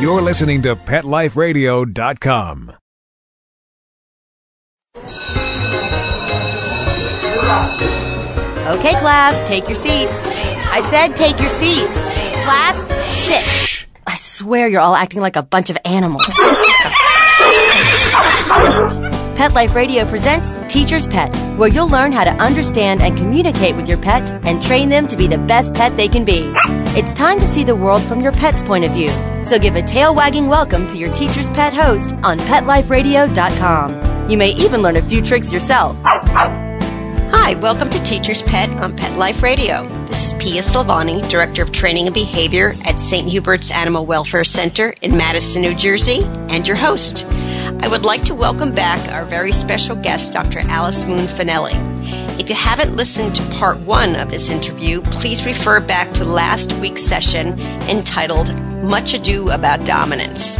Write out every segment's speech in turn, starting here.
You're listening to PetLifeRadio.com. Okay, class, take your seats. I said take your seats. Class, sit. I swear you're all acting like a bunch of animals. Pet Life Radio presents Teacher's Pet, where you'll learn how to understand and communicate with your pet and train them to be the best pet they can be. It's time to see the world from your pet's point of view. So give a tail wagging welcome to your Teacher's Pet host on PetLifeRadio.com. You may even learn a few tricks yourself. Hi, welcome to Teacher's Pet on Pet Life Radio. This is Pia Silvani, Director of Training and Behavior at St. Hubert's Animal Welfare Center in Madison, New Jersey, and your host. I would like to welcome back our very special guest, Dr. Alice Moon Fanelli. If you haven't listened to part one of this interview, please refer back to last week's session entitled Much Ado About Dominance.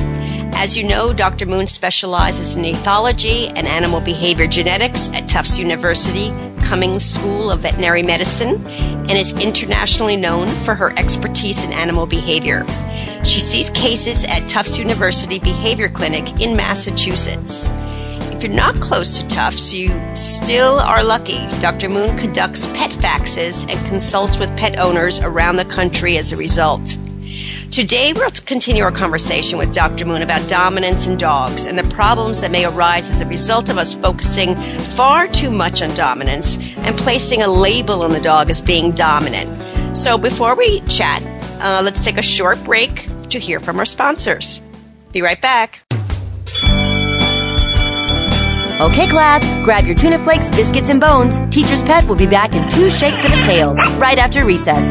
As you know, Dr. Moon specializes in ethology and animal behavior genetics at Tufts University Cummings School of Veterinary Medicine and is internationally known for her expertise in animal behavior. She sees cases at Tufts University Behavior Clinic in Massachusetts. If you're not close to Tufts, you still are lucky. Dr. Moon conducts pet faxes and consults with pet owners around the country as a result. Today, we'll continue our conversation with Dr. Moon about dominance in dogs and the problems that may arise as a result of us focusing far too much on dominance and placing a label on the dog as being dominant. So, before we chat, uh, let's take a short break to hear from our sponsors. Be right back. Okay, class, grab your tuna flakes, biscuits, and bones. Teacher's Pet will be back in two shakes of a tail right after recess.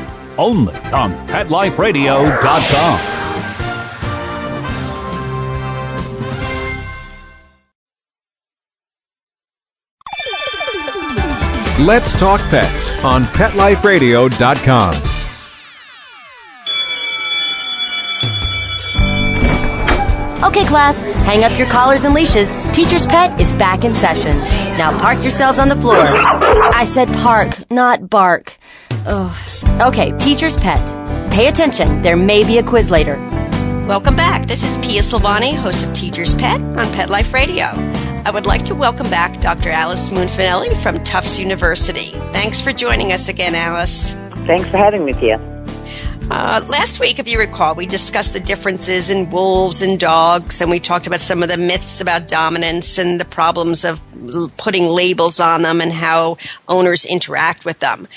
only on PetLifeRadio.com. Let's talk pets on PetLifeRadio.com. Okay, class, hang up your collars and leashes. Teacher's Pet is back in session. Now park yourselves on the floor. I said park, not bark. Ugh. Okay, Teacher's Pet. Pay attention, there may be a quiz later. Welcome back. This is Pia Silvani, host of Teacher's Pet on Pet Life Radio. I would like to welcome back Dr. Alice Moon-Fanelli from Tufts University. Thanks for joining us again, Alice. Thanks for having me, Pia. Uh, last week, if you recall, we discussed the differences in wolves and dogs, and we talked about some of the myths about dominance and the problems of putting labels on them and how owners interact with them.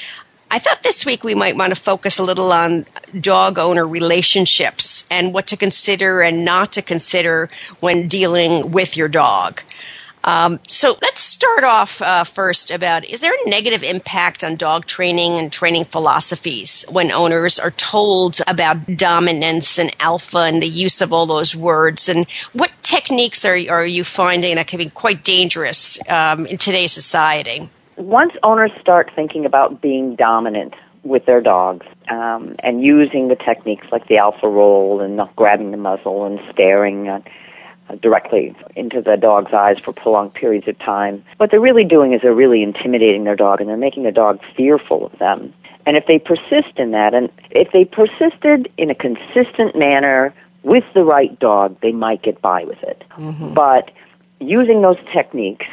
I thought this week we might want to focus a little on dog owner relationships and what to consider and not to consider when dealing with your dog. Um, so let's start off uh, first about is there a negative impact on dog training and training philosophies when owners are told about dominance and alpha and the use of all those words? And what techniques are, are you finding that can be quite dangerous um, in today's society? Once owners start thinking about being dominant, with their dogs um, and using the techniques like the alpha roll and not grabbing the muzzle and staring uh, directly into the dog's eyes for prolonged periods of time. What they're really doing is they're really intimidating their dog and they're making the dog fearful of them. And if they persist in that, and if they persisted in a consistent manner with the right dog, they might get by with it. Mm-hmm. But using those techniques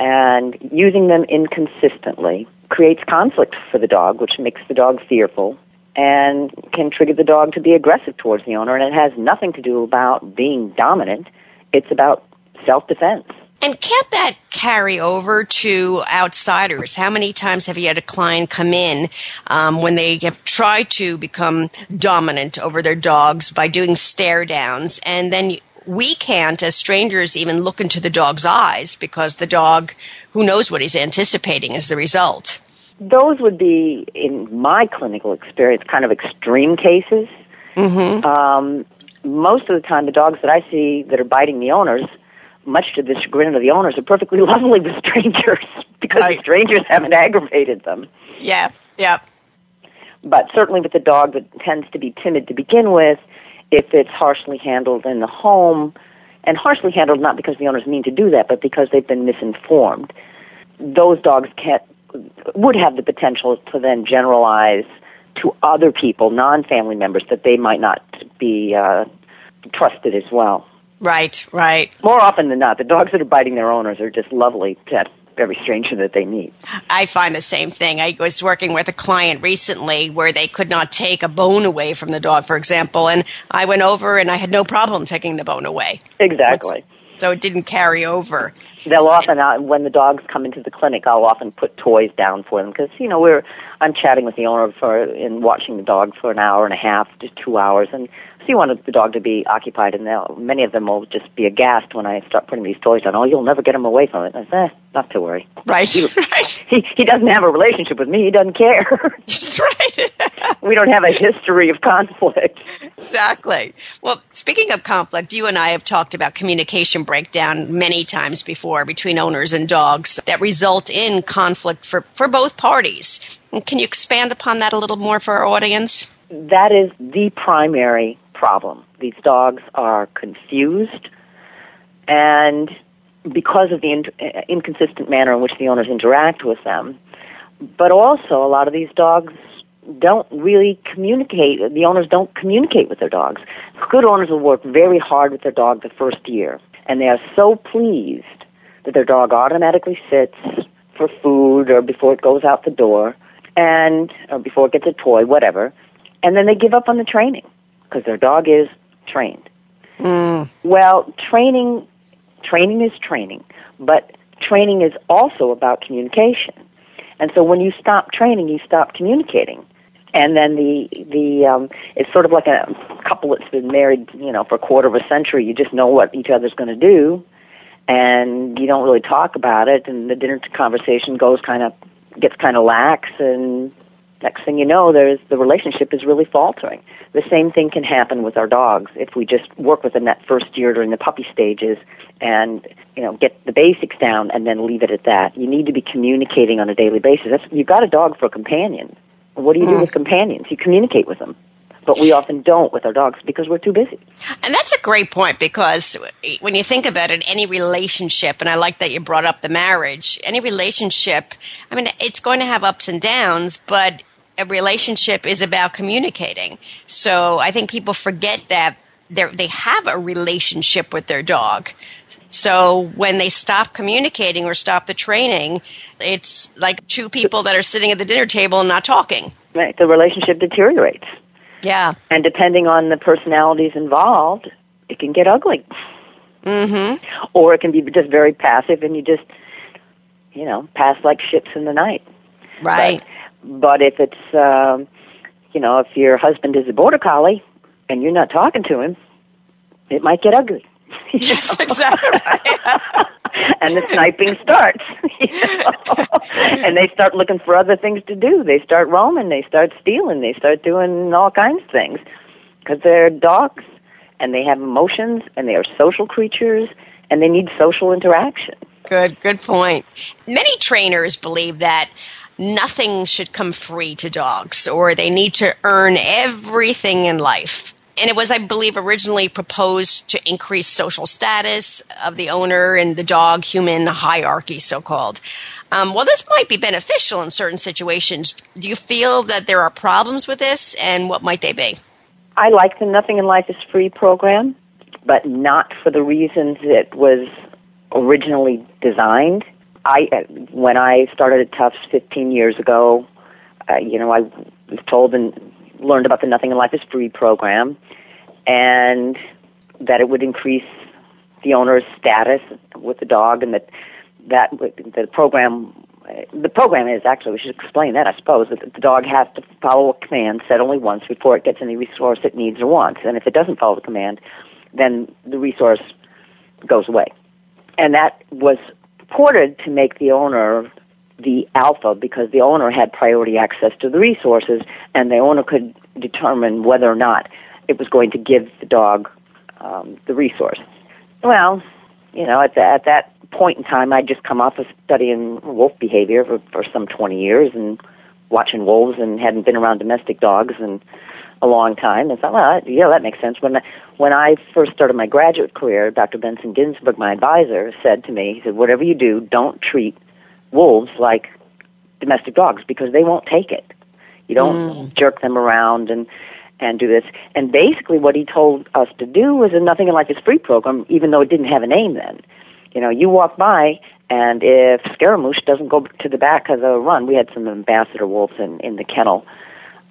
and using them inconsistently creates conflict for the dog, which makes the dog fearful and can trigger the dog to be aggressive towards the owner. And it has nothing to do about being dominant. It's about self-defense. And can't that carry over to outsiders? How many times have you had a client come in um, when they have tried to become dominant over their dogs by doing stare downs, and then we can't, as strangers, even look into the dog's eyes because the dog, who knows what he's anticipating as the result. Those would be, in my clinical experience, kind of extreme cases. Mm-hmm. Um, most of the time, the dogs that I see that are biting the owners, much to the chagrin of the owners, are perfectly lovely with strangers because right. the strangers haven't aggravated them. Yeah, yeah. But certainly with the dog that tends to be timid to begin with, if it's harshly handled in the home, and harshly handled not because the owners mean to do that, but because they've been misinformed, those dogs can't would have the potential to then generalize to other people, non-family members, that they might not be uh, trusted as well. Right, right. More often than not, the dogs that are biting their owners are just lovely to every stranger that they meet. I find the same thing. I was working with a client recently where they could not take a bone away from the dog, for example, and I went over and I had no problem taking the bone away. Exactly. So it didn't carry over. They'll often, uh, when the dogs come into the clinic, I'll often put toys down for them because you know we're I'm chatting with the owner for and watching the dog for an hour and a half to two hours, and so you want the dog to be occupied, and many of them will just be aghast when I start putting these toys on. Oh, you'll never get him away from it. I say, eh, not to worry. Right, he, right. He he doesn't have a relationship with me. He doesn't care. That's right. we don't have a history of conflict. Exactly. Well, speaking of conflict, you and I have talked about communication breakdown many times before between owners and dogs that result in conflict for for both parties. Can you expand upon that a little more for our audience? That is the primary problem. These dogs are confused, and because of the in- uh, inconsistent manner in which the owners interact with them, but also a lot of these dogs don't really communicate. The owners don't communicate with their dogs. Good owners will work very hard with their dog the first year, and they are so pleased that their dog automatically sits for food or before it goes out the door and or before it gets a toy, whatever, and then they give up on the training because their dog is trained. Mm. Well, training training is training, but training is also about communication. And so when you stop training, you stop communicating. And then the the um, it's sort of like a couple that's been married, you know, for a quarter of a century. You just know what each other's going to do, and you don't really talk about it. And the dinner conversation goes kind of gets kind of lax and next thing you know there's the relationship is really faltering. The same thing can happen with our dogs. If we just work with them that first year during the puppy stages and you know get the basics down and then leave it at that you need to be communicating on a daily basis. That's, you've got a dog for a companion what do you do mm. with companions? You communicate with them. But we often don't with our dogs because we're too busy. And that's a great point because when you think about it, any relationship, and I like that you brought up the marriage, any relationship, I mean, it's going to have ups and downs, but a relationship is about communicating. So I think people forget that they have a relationship with their dog. So when they stop communicating or stop the training, it's like two people that are sitting at the dinner table and not talking. Right. The relationship deteriorates. Yeah. And depending on the personalities involved, it can get ugly. Mm-hmm. Or it can be just very passive and you just, you know, pass like ships in the night. Right. But, but if it's, um, you know, if your husband is a border collie and you're not talking to him, it might get ugly. Yes, exactly. and the sniping starts. You know? and they start looking for other things to do. They start roaming. They start stealing. They start doing all kinds of things because they're dogs and they have emotions and they are social creatures and they need social interaction. Good, good point. Many trainers believe that nothing should come free to dogs or they need to earn everything in life. And it was, I believe, originally proposed to increase social status of the owner and the dog human hierarchy, so called. Um, well, this might be beneficial in certain situations. Do you feel that there are problems with this, and what might they be? I like the Nothing in Life is Free program, but not for the reasons it was originally designed. I when I started at Tufts 15 years ago, uh, you know, I was told and learned about the Nothing in Life is Free program, and that it would increase the owner's status with the dog, and that that the program the program is actually we should explain that I suppose that the dog has to follow a command said only once before it gets any resource it needs or wants, and if it doesn't follow the command, then the resource goes away, and that was purported to make the owner the alpha because the owner had priority access to the resources, and the owner could determine whether or not it was going to give the dog um, the resource. Well, you know, at, the, at that point in time, I'd just come off of studying wolf behavior for, for some 20 years and watching wolves and hadn't been around domestic dogs in a long time. I thought, well, yeah, that makes sense. When I, when I first started my graduate career, Dr. Benson Ginsburg, my advisor, said to me, he said, whatever you do, don't treat wolves like domestic dogs because they won't take it. You don't mm. jerk them around and and do this. And basically, what he told us to do was a Nothing like Life is Free program, even though it didn't have a name then. You know, you walk by, and if Scaramouche doesn't go to the back of the run, we had some ambassador wolves in, in the kennel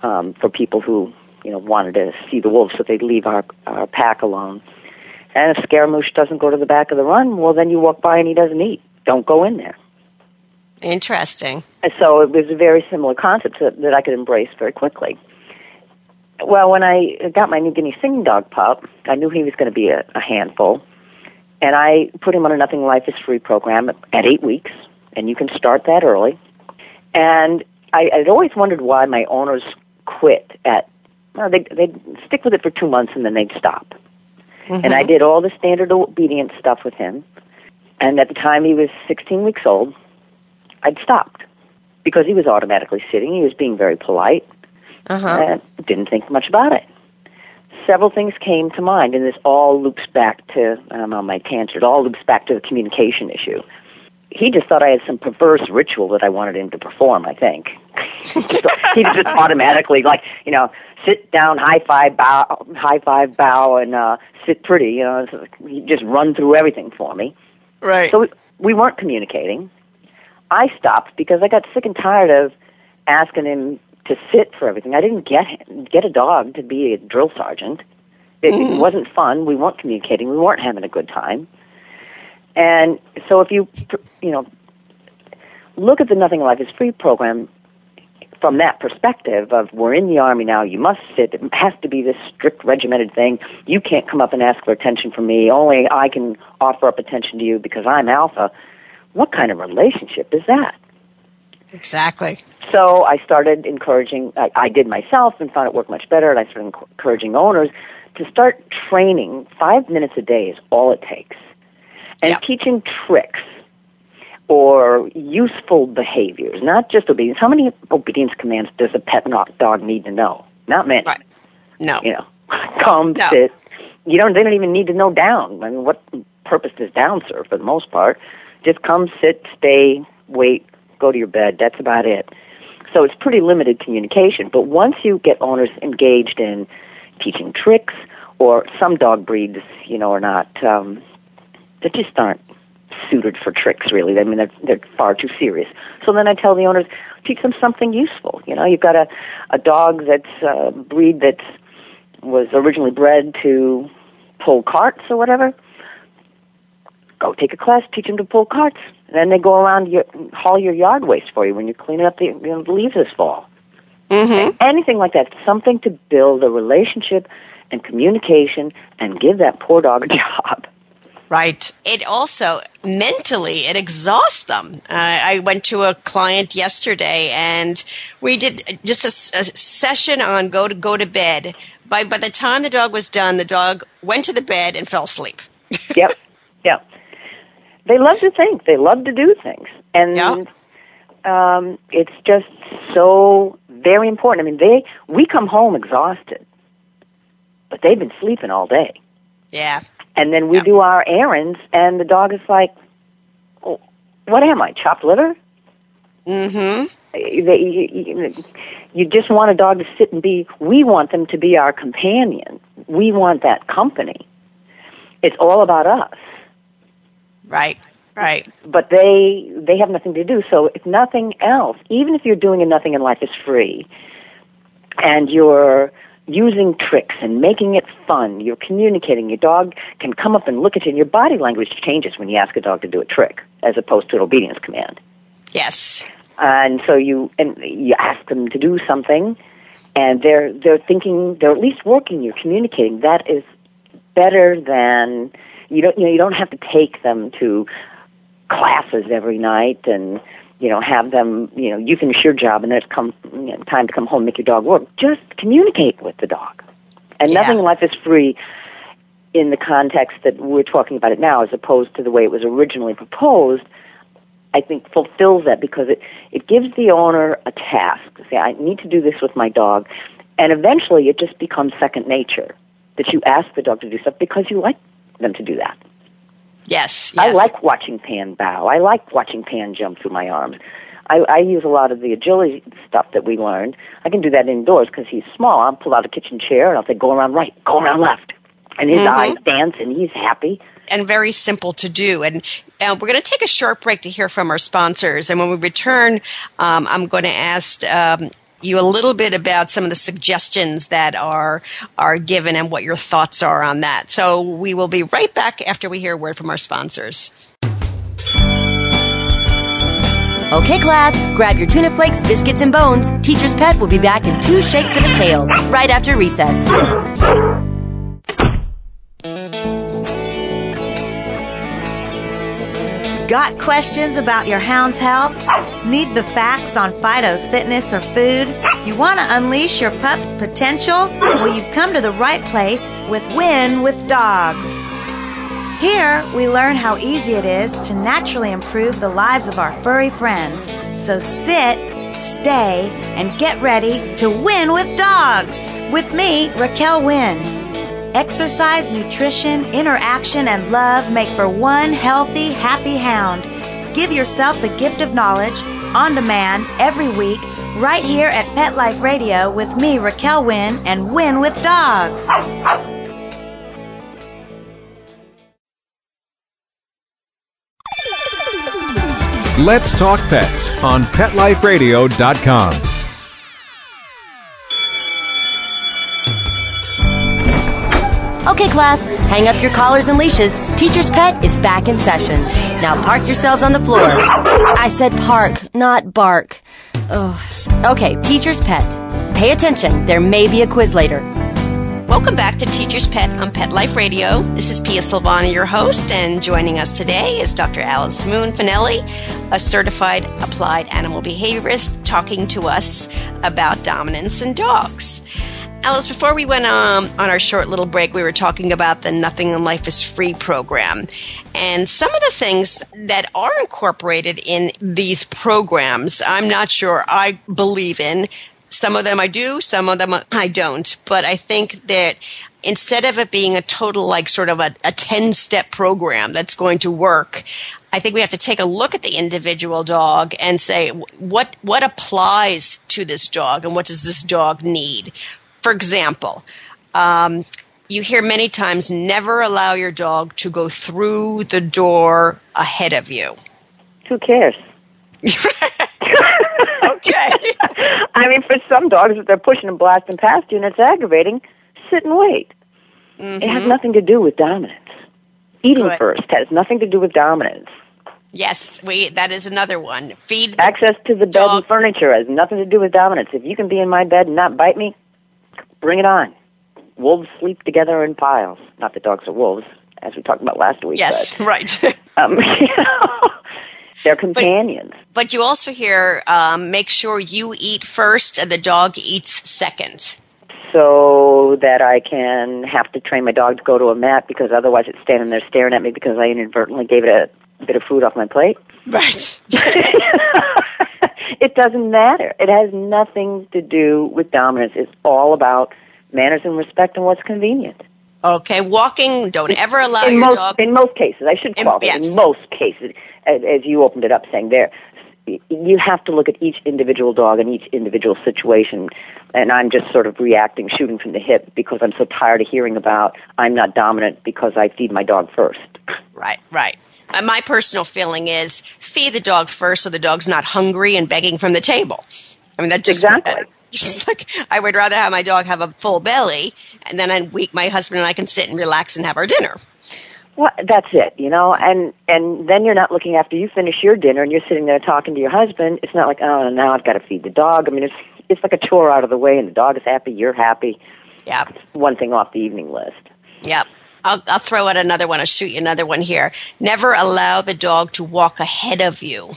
um, for people who, you know, wanted to see the wolves, so they'd leave our, our pack alone. And if Scaramouche doesn't go to the back of the run, well, then you walk by and he doesn't eat. Don't go in there. Interesting. And so it was a very similar concept that, that I could embrace very quickly. Well, when I got my New Guinea singing dog pup, I knew he was going to be a, a handful. And I put him on a Nothing Life is Free program at eight weeks, and you can start that early. And I, I'd always wondered why my owners quit at, well, they'd, they'd stick with it for two months and then they'd stop. Mm-hmm. And I did all the standard obedience stuff with him. And at the time he was 16 weeks old, I'd stopped because he was automatically sitting. He was being very polite uh-huh. and didn't think much about it. Several things came to mind, and this all loops back to I'm on my tangent. It all loops back to the communication issue. He just thought I had some perverse ritual that I wanted him to perform. I think so he just automatically like you know sit down, high five, bow, high five, bow, and uh, sit pretty. You know, he just run through everything for me. Right. So we, we weren't communicating. I stopped because I got sick and tired of asking him to sit for everything. I didn't get get a dog to be a drill sergeant. It, mm-hmm. it wasn't fun. We weren't communicating. We weren't having a good time. And so, if you you know look at the Nothing Life is Free program from that perspective of we're in the army now, you must sit. It has to be this strict regimented thing. You can't come up and ask for attention from me. Only I can offer up attention to you because I'm alpha. What kind of relationship is that? Exactly. So I started encouraging, I, I did myself and found it worked much better, and I started encouraging owners to start training. Five minutes a day is all it takes. And yeah. teaching tricks or useful behaviors, not just obedience. How many obedience commands does a pet dog need to know? Not many. Right. No. You know, come, no. sit. You don't. They don't even need to know down. I mean, what purpose does down serve for the most part? Just come, sit, stay, wait, go to your bed. That's about it. So it's pretty limited communication. But once you get owners engaged in teaching tricks, or some dog breeds, you know, are not, um, they just aren't suited for tricks, really. I mean, they're, they're far too serious. So then I tell the owners, teach them something useful. You know, you've got a, a dog that's a breed that was originally bred to pull carts or whatever. Go take a class, teach them to pull carts then they go around your haul your yard waste for you when you're cleaning up the, you know, the leaves this fall. Mm-hmm. Anything like that, something to build a relationship and communication and give that poor dog a job. Right. It also mentally it exhausts them. Uh, I went to a client yesterday, and we did just a, a, session on go to go to bed. By by the time the dog was done, the dog went to the bed and fell asleep. yep. Yep they love to think. They love to do things. And yeah. um, it's just so very important. I mean, they we come home exhausted, but they've been sleeping all day. Yeah. And then we Yeah. do our errands, and the dog is like, oh, "What am I? Chopped liver?" Mm-hmm. They, you just want a dog to sit and be. We want them to be our companion. We want that company. It's all about us. Right. Right. but they they have nothing to do. So if nothing else, even if you're doing a nothing in life is free, and you're using tricks and making it fun, you're communicating. Your dog can come up and look at you, and your body language changes when you ask a dog to do a trick as opposed to an obedience command. Yes. And so you and you ask them to do something, and they're they're thinking they're at least working. You're communicating. That is better than you don't you know you don't have to take them to classes every night and you know have them you know you finish your job and then it's come you know, time to come home and make your dog work. Just communicate with the dog, and Yeah. nothing in life is free in the context that we're talking about it now, as opposed to the way it was originally proposed. I think fulfills that because it, it gives the owner a task. Say, I need to do this with my dog. And eventually it just becomes second nature that you ask the dog to do stuff because you like them to do that. Yes. I like watching Pan bow. I like watching Pan jump through my arms. I, I use a lot of the agility stuff that we learned. I can do that indoors because he's small. I'll pull out a kitchen chair and I'll say, go around right, go around left. And his Mhm. eyes dance and he's happy. and very simple to do. And uh, we're going to take a short break to hear from our sponsors. And when we return, um, I'm going to ask um, you a little bit about some of the suggestions that are are given and what your thoughts are on that. So we will be right back after we hear a word from our sponsors. Okay, class, grab your tuna flakes, biscuits, and bones. Teacher's Pet will be back in two shakes of a tail right after recess. Got questions about your hound's health? Need the facts on Fido's fitness or food? You want to unleash your pup's potential? Well, you've come to the right place with Win with Dogs. Here, we learn how easy it is to naturally improve the lives of our furry friends. So sit, stay, and get ready to win with dogs. With me, Raquel Wynn. Exercise, nutrition, interaction, and love make for one healthy, happy hound. Give yourself the gift of knowledge on demand every week right here at Pet Life Radio with me, Raquel Wynn, and Win with Dogs. Let's Talk Pets on PetLifeRadio.com. Okay, class, hang up your collars and leashes. Teacher's Pet is back in session. Now park yourselves on the floor. I said park, not bark. Ugh. Okay, Teacher's Pet. Pay attention, there may be a quiz later. Welcome back to Teacher's Pet on Pet Life Radio. This is Pia Silvani, your host, and joining us today is Dr. Alice Moon Fanelli, a certified applied animal behaviorist, talking to us about dominance in dogs. Alice, before we went um, on our short little break, we were talking about the Nothing in Life is Free program. And some of the things that are incorporated in these programs, I'm not sure I believe in. Some of them I do, some of them I don't. But I think that instead of it being a total, like, sort of a, a 10 step program that's going to work, I think we have to take a look at the individual dog and say, what, what applies to this dog and what does this dog need? For example, um, you hear many times never allow your dog to go through the door ahead of you. Who cares? Okay. I mean, for some dogs, if they're pushing and blasting past you and it's aggravating, sit and wait. It has nothing to do with dominance. Eating Good. first has nothing to do with dominance. yes, we that is another one. Feed Access to the bed Dog. and furniture has nothing to do with dominance. If you can be in my bed and not bite me, bring it on. Wolves sleep together in piles. Not that dogs are wolves, as we talked about last week. Yes, right. Um, you know, they're companions. but you also hear um, make sure you eat first and the dog eats second. so that I can have to train my dog to go to a mat because otherwise it's standing there staring at me because I inadvertently gave it a bit of food off my plate. Right. it doesn't matter. It has nothing to do with dominance. It's all about manners and respect and what's convenient. Okay, walking. Don't ever allow in your most, dog. In most cases, I should In- qualify. yes. In most cases, as, as you opened it up saying there, you have to look at each individual dog and each individual situation. And I'm just sort of reacting, shooting from the hip, because I'm so tired of hearing about I'm not dominant because I feed my dog first. Right, right. Uh, my personal feeling is feed the dog first so the dog's not hungry and begging from the table. I mean, that just Exactly. just like I would rather have my dog have a full belly, and then I, we, my husband and I can sit and relax and have our dinner. Well, that's it, you know, and and then you're not looking after you finish your dinner and you're sitting there talking to your husband. It's not like, oh, now I've got to feed the dog. I mean, it's it's like a chore out of the way, and the dog is happy, you're happy. Yep, One thing off the evening list. yep. I'll, I'll throw out another one. I'll shoot you another one here. Never allow the dog to walk ahead of you.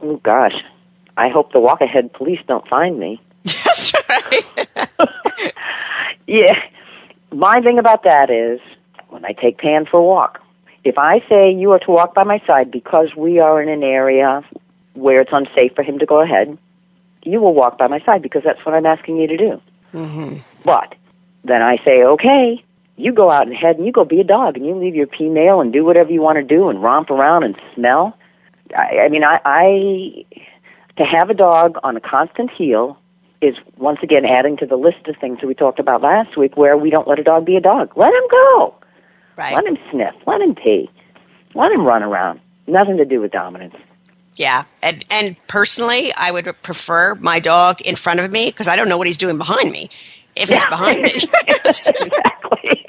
Oh gosh, I hope the walk ahead police don't find me. That's right. Yeah, my thing about that is when I take Pan for a walk. If I say you are to walk by my side because we are in an area where it's unsafe for him to go ahead, you will walk by my side because that's what I'm asking you to do. hmm But then I say, okay, you go out in head and you go be a dog and you leave your P mail and do whatever you want to do and romp around and smell. I, I mean, I, I to have a dog on a constant heel is once again adding to the list of things that we talked about last week where we don't let a dog be a dog. Let him go. Right. Let him sniff. Let him pee. Let him run around. Nothing to do with dominance. Yeah, and and personally, I would prefer my dog in front of me because I don't know what he's doing behind me. If he's behind me, exactly.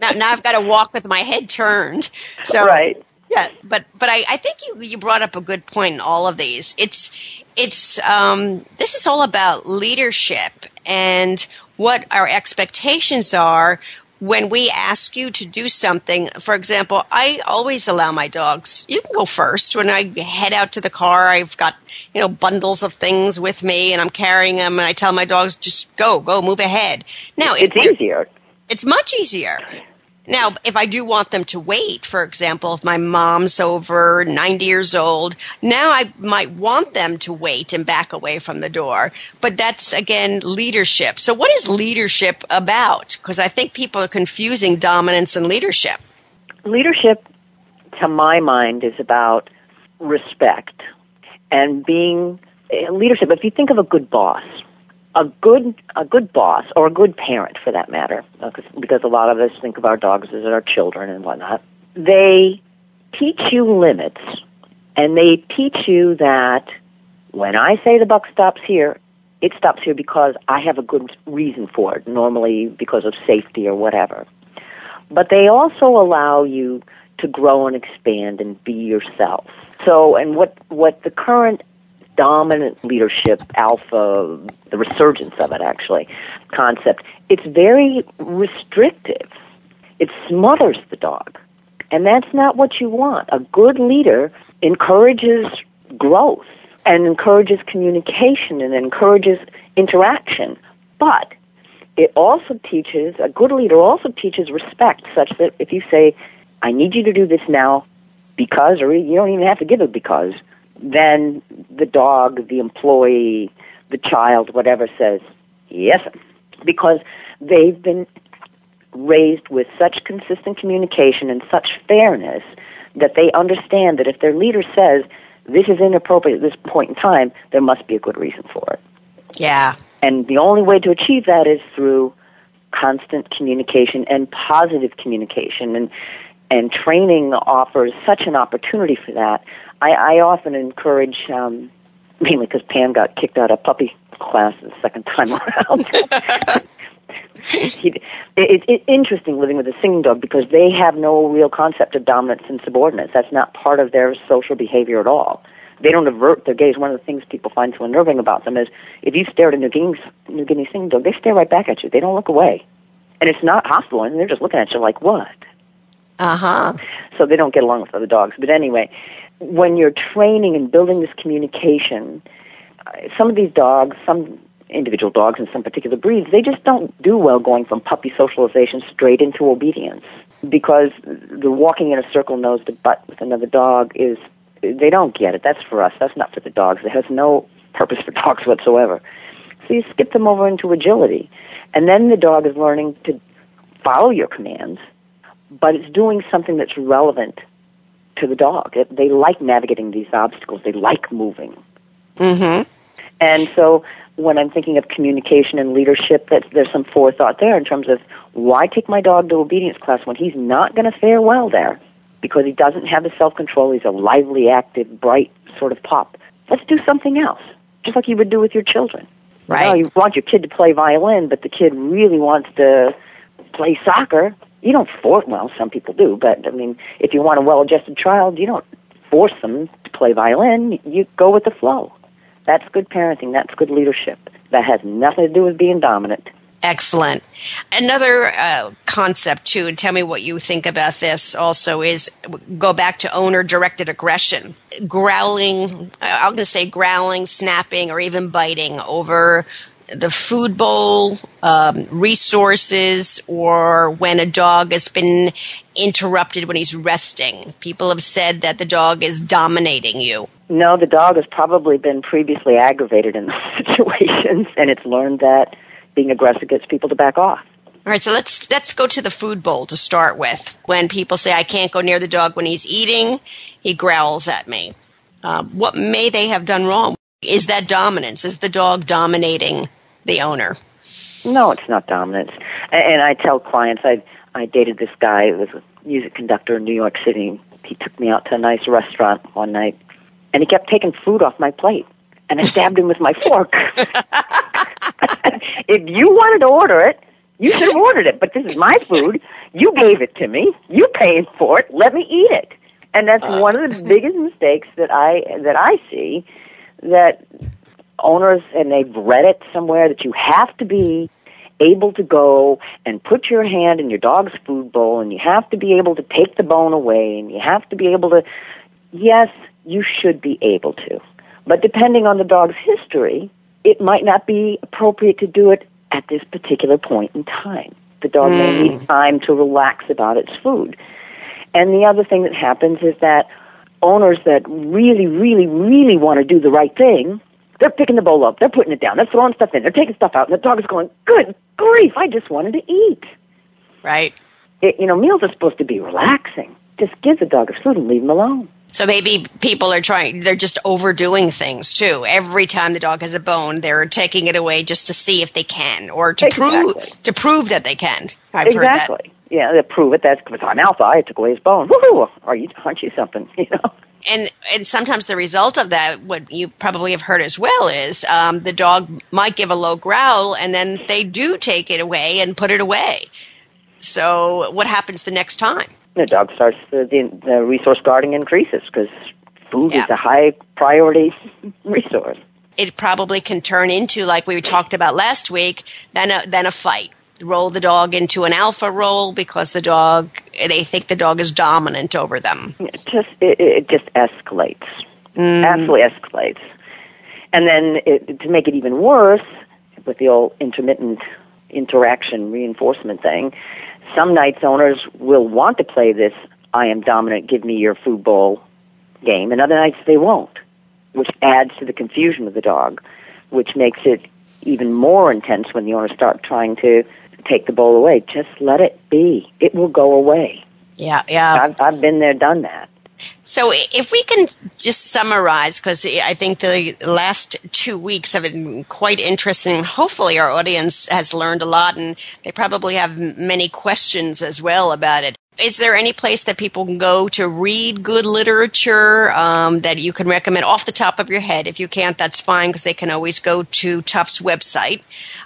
Now, now I've got to walk with my head turned. So right. yeah, but but I, I think you you brought up a good point in all of these. It's it's um, this is all about leadership and what our expectations are when we ask you to do something. For example, I always allow my dogs. You can go first when I head out to the car. I've got you know bundles of things with me and I'm carrying them, and I tell my dogs just go, go, move ahead. Now It's easier. It's much easier. Now, if I do want them to wait, for example, if my mom's over 90 years old, now I might want them to wait and back away from the door. But that's, again, leadership. So, what is leadership about? Because I think people are confusing dominance and leadership. leadership to my mind is about respect and being eh, leadership if you think of a good boss a good a good boss or a good parent for that matter uh, 'cause- because a lot of us think of our dogs as our children and whatnot they teach you limits and they teach you that when i say the buck stops here it stops here because i have a good reason for it normally because of safety or whatever but they also allow you to grow and expand and be yourself. So, and what what the current dominant leadership alpha, the resurgence of it actually, concept, it's very restrictive. It smothers the dog. And that's not what you want. A good leader encourages growth and encourages communication and encourages interaction. But it also teaches, a good leader also teaches respect such that if you say, I need you to do this now because, or you don't even have to give it because, then the dog, the employee, the child, whatever says, yes, because they've been raised with such consistent communication and such fairness that they understand that if their leader says, this is inappropriate at this point in time, there must be a good reason for it. Yeah. And the only way to achieve that is through constant communication and positive communication. And, and training offers such an opportunity for that. I, I often encourage, um, mainly because Pan got kicked out of puppy class the second time around. it, it, it's interesting living with a singing dog because they have no real concept of dominance and subordinates. That's not part of their social behavior at all. They don't avert their gaze. One of the things people find so unnerving about them is if you stare at a New Guinea, New Guinea singing dog, they stare right back at you. They don't look away. And it's not hostile, and they're just looking at you like, what? Uh huh. so they don't get along with other dogs. But anyway, when you're training and building this communication, some of these dogs, some individual dogs in some particular breeds, they just don't do well going from puppy socialization straight into obedience because the walking in a circle nose to butt with another dog is they don't get it. That's for us. That's not for the dogs. It has no purpose for dogs whatsoever. So you skip them over into agility. And then the dog is learning to follow your commands, but it's doing something that's relevant to the dog. It, they like navigating these obstacles. They like moving. Mm-hmm. And so when I'm thinking of communication and leadership, that there's some forethought there in terms of why take my dog to obedience class when he's not going to fare well there because he doesn't have the self control. He's a lively, active, bright sort of pop. Let's do something else, just like you would do with your children. Right. You, know, you want your kid to play violin, but the kid really wants to play soccer. You don't force. Well, some people do, but I mean, if you want a well-adjusted child, you don't force them to play violin. You go with the flow. That's good parenting. That's good leadership. That has nothing to do with being dominant. Excellent. Another uh, concept, too, and tell me what you think about this also, is go back to owner directed aggression. Growling, I'm going to say growling, snapping, or even biting over the food bowl, um, resources, or when a dog has been interrupted when he's resting. People have said that the dog is dominating you. No, the dog has probably been previously aggravated in those situations, and it's learned that being aggressive gets people to back off. All right, so let's let's go to the food bowl to start with. When people say I can't go near the dog when he's eating, he growls at me. Uh, what may they have done wrong? Is that dominance? Is the dog dominating the owner? No, it's not dominance. And I tell clients, I I dated this guy who was a music conductor in New York City. He took me out to a nice restaurant one night, and he kept taking food off my plate, and I stabbed him with my fork. if you wanted to order it, you should have ordered it. But this is my food. You gave it to me. You paid for it. Let me eat it. And that's uh. one of the biggest mistakes that I that I see that owners and they've read it somewhere that you have to be able to go and put your hand in your dog's food bowl and you have to be able to take the bone away and you have to be able to yes, you should be able to. But depending on the dog's history, it might not be appropriate to do it at this particular point in time. The dog mm. may need time to relax about its food. And the other thing that happens is that owners that really, really, really want to do the right thing, they're picking the bowl up, they're putting it down, they're throwing stuff in, they're taking stuff out, and the dog is going, "Good grief! I just wanted to eat." Right. It, you know, meals are supposed to be relaxing. Just give the dog his food and leave him alone. So maybe people are trying, they're just overdoing things too. Every time the dog has a bone, they're taking it away just to see if they can or to exactly. prove, to prove that they can. I've exactly. Yeah, to prove it. That's because I'm alpha. I took away his bone. Woohoo! Are you, aren't you something? You know? and and sometimes the result of that, what you probably have heard as well, is um, the dog might give a low growl, and then they do take it away and put it away. So what happens the next time? the dog starts the, the, the resource guarding increases because food Yeah. is a high priority resource. It probably can turn into like we talked about last week, then a, then a fight. Roll the dog into an alpha role because the dog they think the dog is dominant over them. It just it, it just escalates, Mm. absolutely escalates, and then it, to make it even worse, with the old intermittent interaction reinforcement thing, some nights owners will want to play this "I am dominant, give me your food bowl" game, and other nights they won't, which adds to the confusion of the dog, which makes it even more intense when the owners start trying to take the bowl away. Just let it be; it will go away. Yeah, yeah. I've, I've been there, done that. So if we can just summarize, because I think the last two weeks have been quite interesting. Hopefully our audience has learned a lot and they probably have many questions as well about it. Is there any place that people can go to read good literature um, that you can recommend off the top of your head? If you can't, that's fine because they can always go to Tufts website.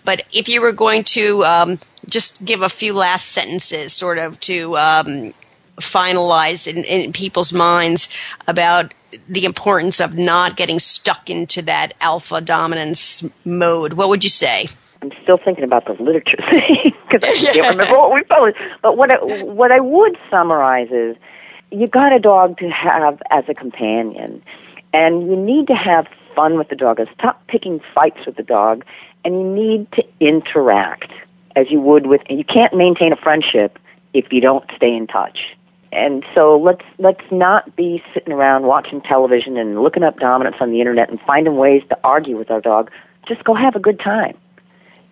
But if you were going to um, just give a few last sentences, sort of to um, finalize in, in people's minds about the importance of not getting stuck into that alpha dominance mode, what would you say? I'm still thinking about the literature thing because I can't remember what we published. But what I, what I would summarize is, you got a dog to have as a companion, and you need to have fun with the dog. Stop picking fights with the dog, and you need to interact as you would with. And you can't maintain a friendship if you don't stay in touch. and so let's let's not be sitting around watching television and looking up dominance on the internet and finding ways to argue with our dog. Just go have a good time,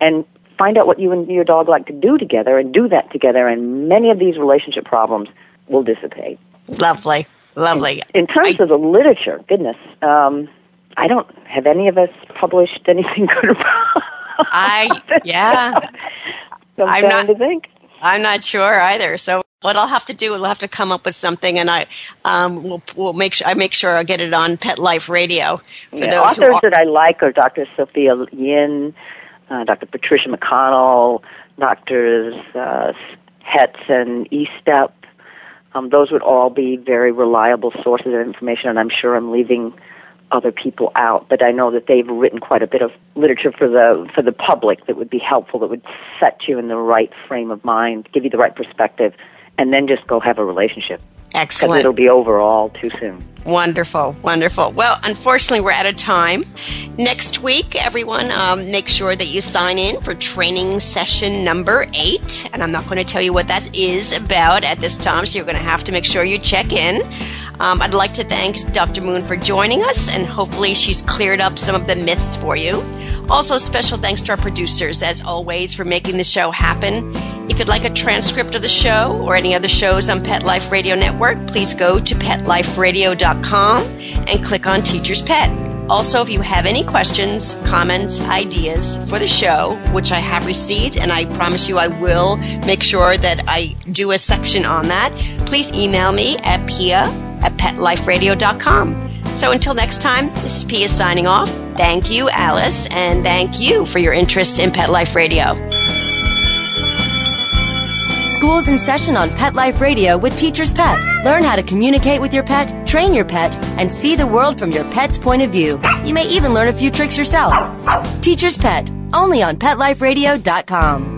and find out what you and your dog like to do together, and do that together. And many of these relationship problems will dissipate. Lovely, lovely. In, in terms I- of the literature, goodness, um, I don't have any of us published anything good about. I yeah. I'm, I'm not- to think. I'm not sure either. So what I'll have to do, we'll have to come up with something, and I um, will we'll make sure I make sure I get it on Pet Life Radio for Yeah, those who authors that I like are Dr. Sophia Yin, uh, Dr. Patricia McConnell, Doctors uh, Hetts and Estep. Um, those would all be very reliable sources of information, and I'm sure I'm leaving other people out. But I know that they've written quite a bit of literature for the for the public that would be helpful, that would set you in the right frame of mind, give you the right perspective, and then just go have a relationship because excellent. it'll be over all too soon. Wonderful, wonderful. Well, unfortunately, we're out of time. Next week, everyone, um, make sure that you sign in for training session number eight. And I'm not going to tell you what that is about at this time, so you're going to have to make sure you check in. Um, I'd like to thank Dr. Moon for joining us, and hopefully, she's cleared up some of the myths for you. Also, special thanks to our producers, as always, for making the show happen. If you'd like a transcript of the show or any other shows on Pet Life Radio Network, please go to petliferadio.com and click on Teacher's Pet. Also, if you have any questions, comments, ideas for the show, which I have received, and I promise you I will make sure that I do a section on that, please email me at pia at petliferadio.com. So until next time, this is Pia signing off. Thank you, Alice, and thank you for your interest in Pet Life Radio. School's in session on Pet Life Radio with Teacher's Pet. Learn how to communicate with your pet, train your pet, and see the world from your pet's point of view. You may even learn a few tricks yourself. Teacher's Pet, only on PetLifeRadio.com.